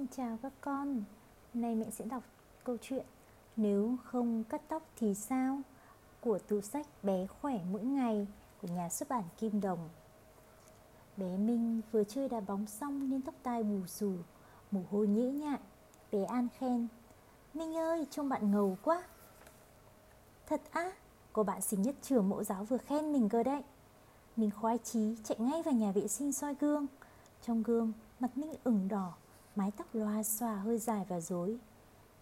Xin chào các con. Nay mẹ sẽ đọc câu chuyện Nếu không cắt tóc thì sao? Của tủ sách bé khỏe mỗi ngày Của nhà xuất bản Kim Đồng. Bé Minh vừa chơi đá bóng xong nên tóc tai bù xù, Mồ hôi nhễ nhại. Bé An khen, Minh ơi, trông bạn ngầu quá. Thật á Cô bạn sinh nhất trường mẫu giáo vừa khen mình cơ đấy. Mình khoái chí chạy ngay vào nhà vệ sinh soi gương. Trong gương, mặt Minh ửng đỏ Mái tóc loa xòa hơi dài và rối.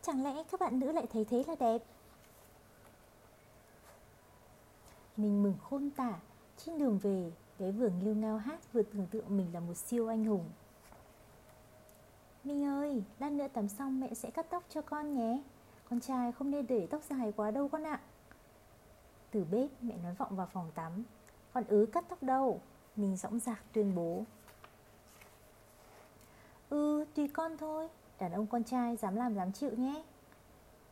Chẳng lẽ các bạn nữ lại thấy thế là đẹp? Mình mừng khôn tả Trên đường về Bé vừa nghiêu ngao hát vừa tưởng tượng mình là một siêu anh hùng. Minh ơi, lát nữa tắm xong mẹ sẽ cắt tóc cho con nhé. Con trai không nên để tóc dài quá đâu con ạ. Từ bếp mẹ nói vọng vào phòng tắm. Con ứ cắt tóc đâu? Mình dõng dạc tuyên bố. Ừ, tùy con thôi. Đàn ông con trai dám làm dám chịu nhé.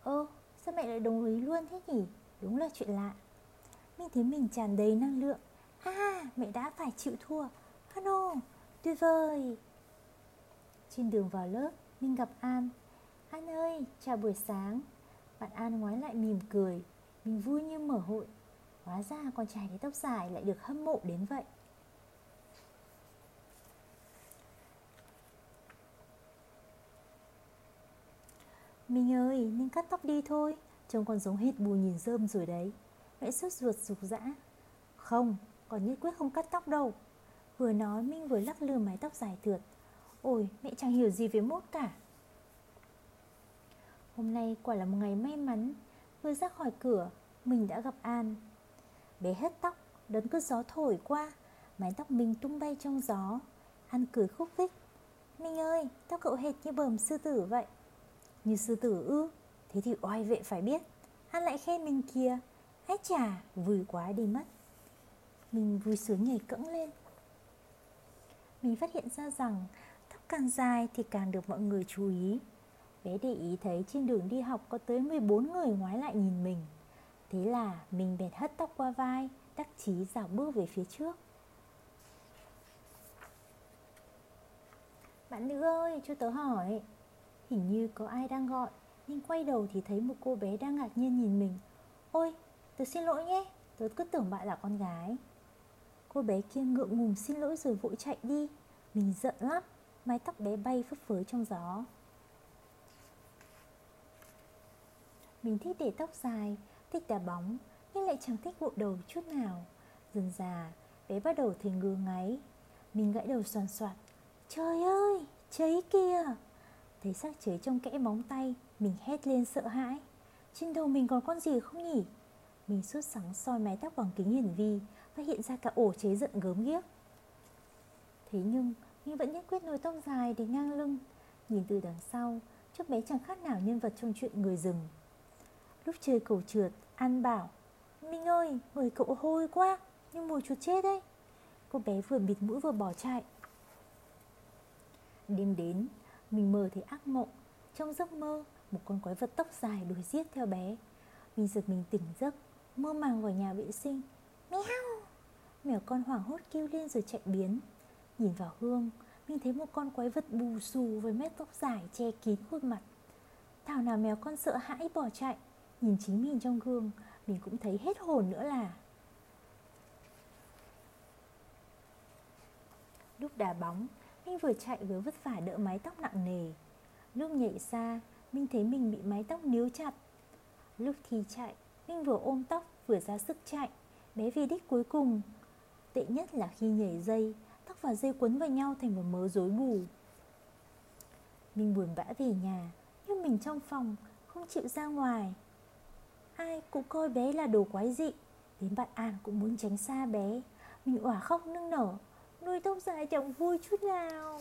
Ơ, sao mẹ lại đồng ý luôn thế nhỉ? Đúng là chuyện lạ. Mình thấy mình tràn đầy năng lượng. À, mẹ đã phải chịu thua. Hano, tuyệt vời. Trên đường vào lớp, Minh gặp An. An ơi, chào buổi sáng. Bạn An ngoái lại mỉm cười. Mình vui như mở hội. Hóa ra con trai cái tóc dài lại được hâm mộ đến vậy. Minh ơi, nên cắt tóc đi thôi. Trông còn giống hệt bù nhìn rơm rồi đấy. Mẹ sốt ruột rục rã. Không, còn nhất quyết không cắt tóc đâu. Vừa nói Minh vừa lắc lư mái tóc dài thượt. Ôi, mẹ chẳng hiểu gì về mốt cả. Hôm nay quả là một ngày may mắn. Vừa ra khỏi cửa, mình đã gặp An. Bé hết tóc, đón cơn gió thổi qua. Mái tóc mình tung bay trong gió. An cười khúc khích. Minh ơi, tóc cậu hệt như bờm sư tử vậy như sư tử ư? Thế thì oai vệ phải biết. Hắn lại khen mình kìa hết chà vui quá đi mất. Mình vui sướng nhảy cẫng lên. Mình phát hiện ra rằng Tóc càng dài thì càng được mọi người chú ý. Bé để ý thấy trên đường đi học có tới 14 người ngoái lại nhìn mình. Thế là mình bèn hất tóc qua vai Đắc chí dạo bước về phía trước. Bạn nữ ơi, cho tớ hỏi Hình như có ai đang gọi Nhưng quay đầu thì thấy một cô bé đang ngạc nhiên nhìn mình. Ôi, tớ xin lỗi nhé Tớ cứ tưởng bạn là con gái. Cô bé kia ngượng ngùng xin lỗi rồi vội chạy đi. Mình giận lắm Mái tóc bé bay phấp phới trong gió. Mình thích để tóc dài Thích đá bóng Nhưng lại chẳng thích bộ đầu chút nào. Dần già bé bắt đầu thì ngứa ngáy. Mình gãy đầu soàn soạt. Trời ơi, cháy kìa! Thấy xác chế trong kẽ móng tay, Mình hét lên sợ hãi. Trên đầu mình còn con gì không nhỉ? Mình suốt sáng soi mái tóc bằng kính hiển vi, Phát hiện ra cả ổ chế giận gớm ghiếc. Thế nhưng Mình vẫn nhất quyết nối tóc dài để ngang lưng. Nhìn từ đằng sau chút bé chẳng khác nào nhân vật trong chuyện người rừng. Lúc chơi cầu trượt, An bảo, Minh ơi người cậu hôi quá, Nhưng mùi chuột chết đấy. Cô bé vừa bịt mũi vừa bỏ chạy. Đêm đến mình mơ thấy ác mộng. Trong giấc mơ, Một con quái vật tóc dài đuổi giết theo bé. Mình giật mình tỉnh giấc, Mơ màng vào nhà vệ sinh. Mèo! Mèo con hoảng hốt kêu lên rồi chạy biến. Nhìn vào hương Mình thấy một con quái vật bù xù với mép tóc dài che kín khuôn mặt. Thảo nào mèo con sợ hãi bỏ chạy. Nhìn chính mình trong gương, Mình cũng thấy hết hồn nữa là. Lúc đá bóng Minh vừa chạy vừa vất vả đỡ mái tóc nặng nề. Lúc nhảy xa Minh thấy mình bị mái tóc níu chặt. Lúc thì chạy, Minh vừa ôm tóc vừa ra sức chạy, Bé về đích cuối cùng. Tệ nhất là khi nhảy dây, Tóc và dây quấn vào nhau thành một mớ rối bù. Minh buồn bã về nhà, Nhưng mình trong phòng Không chịu ra ngoài. Ai cũng coi bé là đồ quái dị, Đến bạn An cũng muốn tránh xa bé. Mình òa khóc nức nở. Nuôi tóc dài chẳng vui chút nào.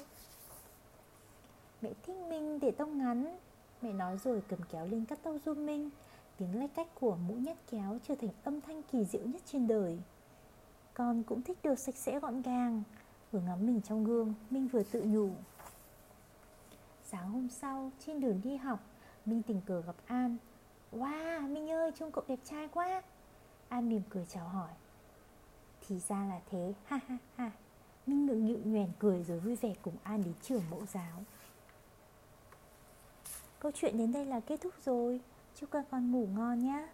Mẹ thích Minh để tóc ngắn. Mẹ nói rồi cầm kéo lên cắt tóc giúp Minh. Tiếng lách cách của mũi nhát kéo trở thành âm thanh kỳ diệu nhất trên đời. Con cũng thích được sạch sẽ gọn gàng. Vừa ngắm mình trong gương, Minh vừa tự nhủ. Sáng hôm sau, trên đường đi học Minh tình cờ gặp An. Wow, Minh ơi, trông cậu đẹp trai quá. An mỉm cười chào hỏi. Thì ra là thế, ha ha ha. Minh ngượng nghịu nhoèn cười rồi vui vẻ cùng An đến trường mẫu giáo. Câu chuyện đến đây là kết thúc rồi. Chúc các con ngủ ngon nhé.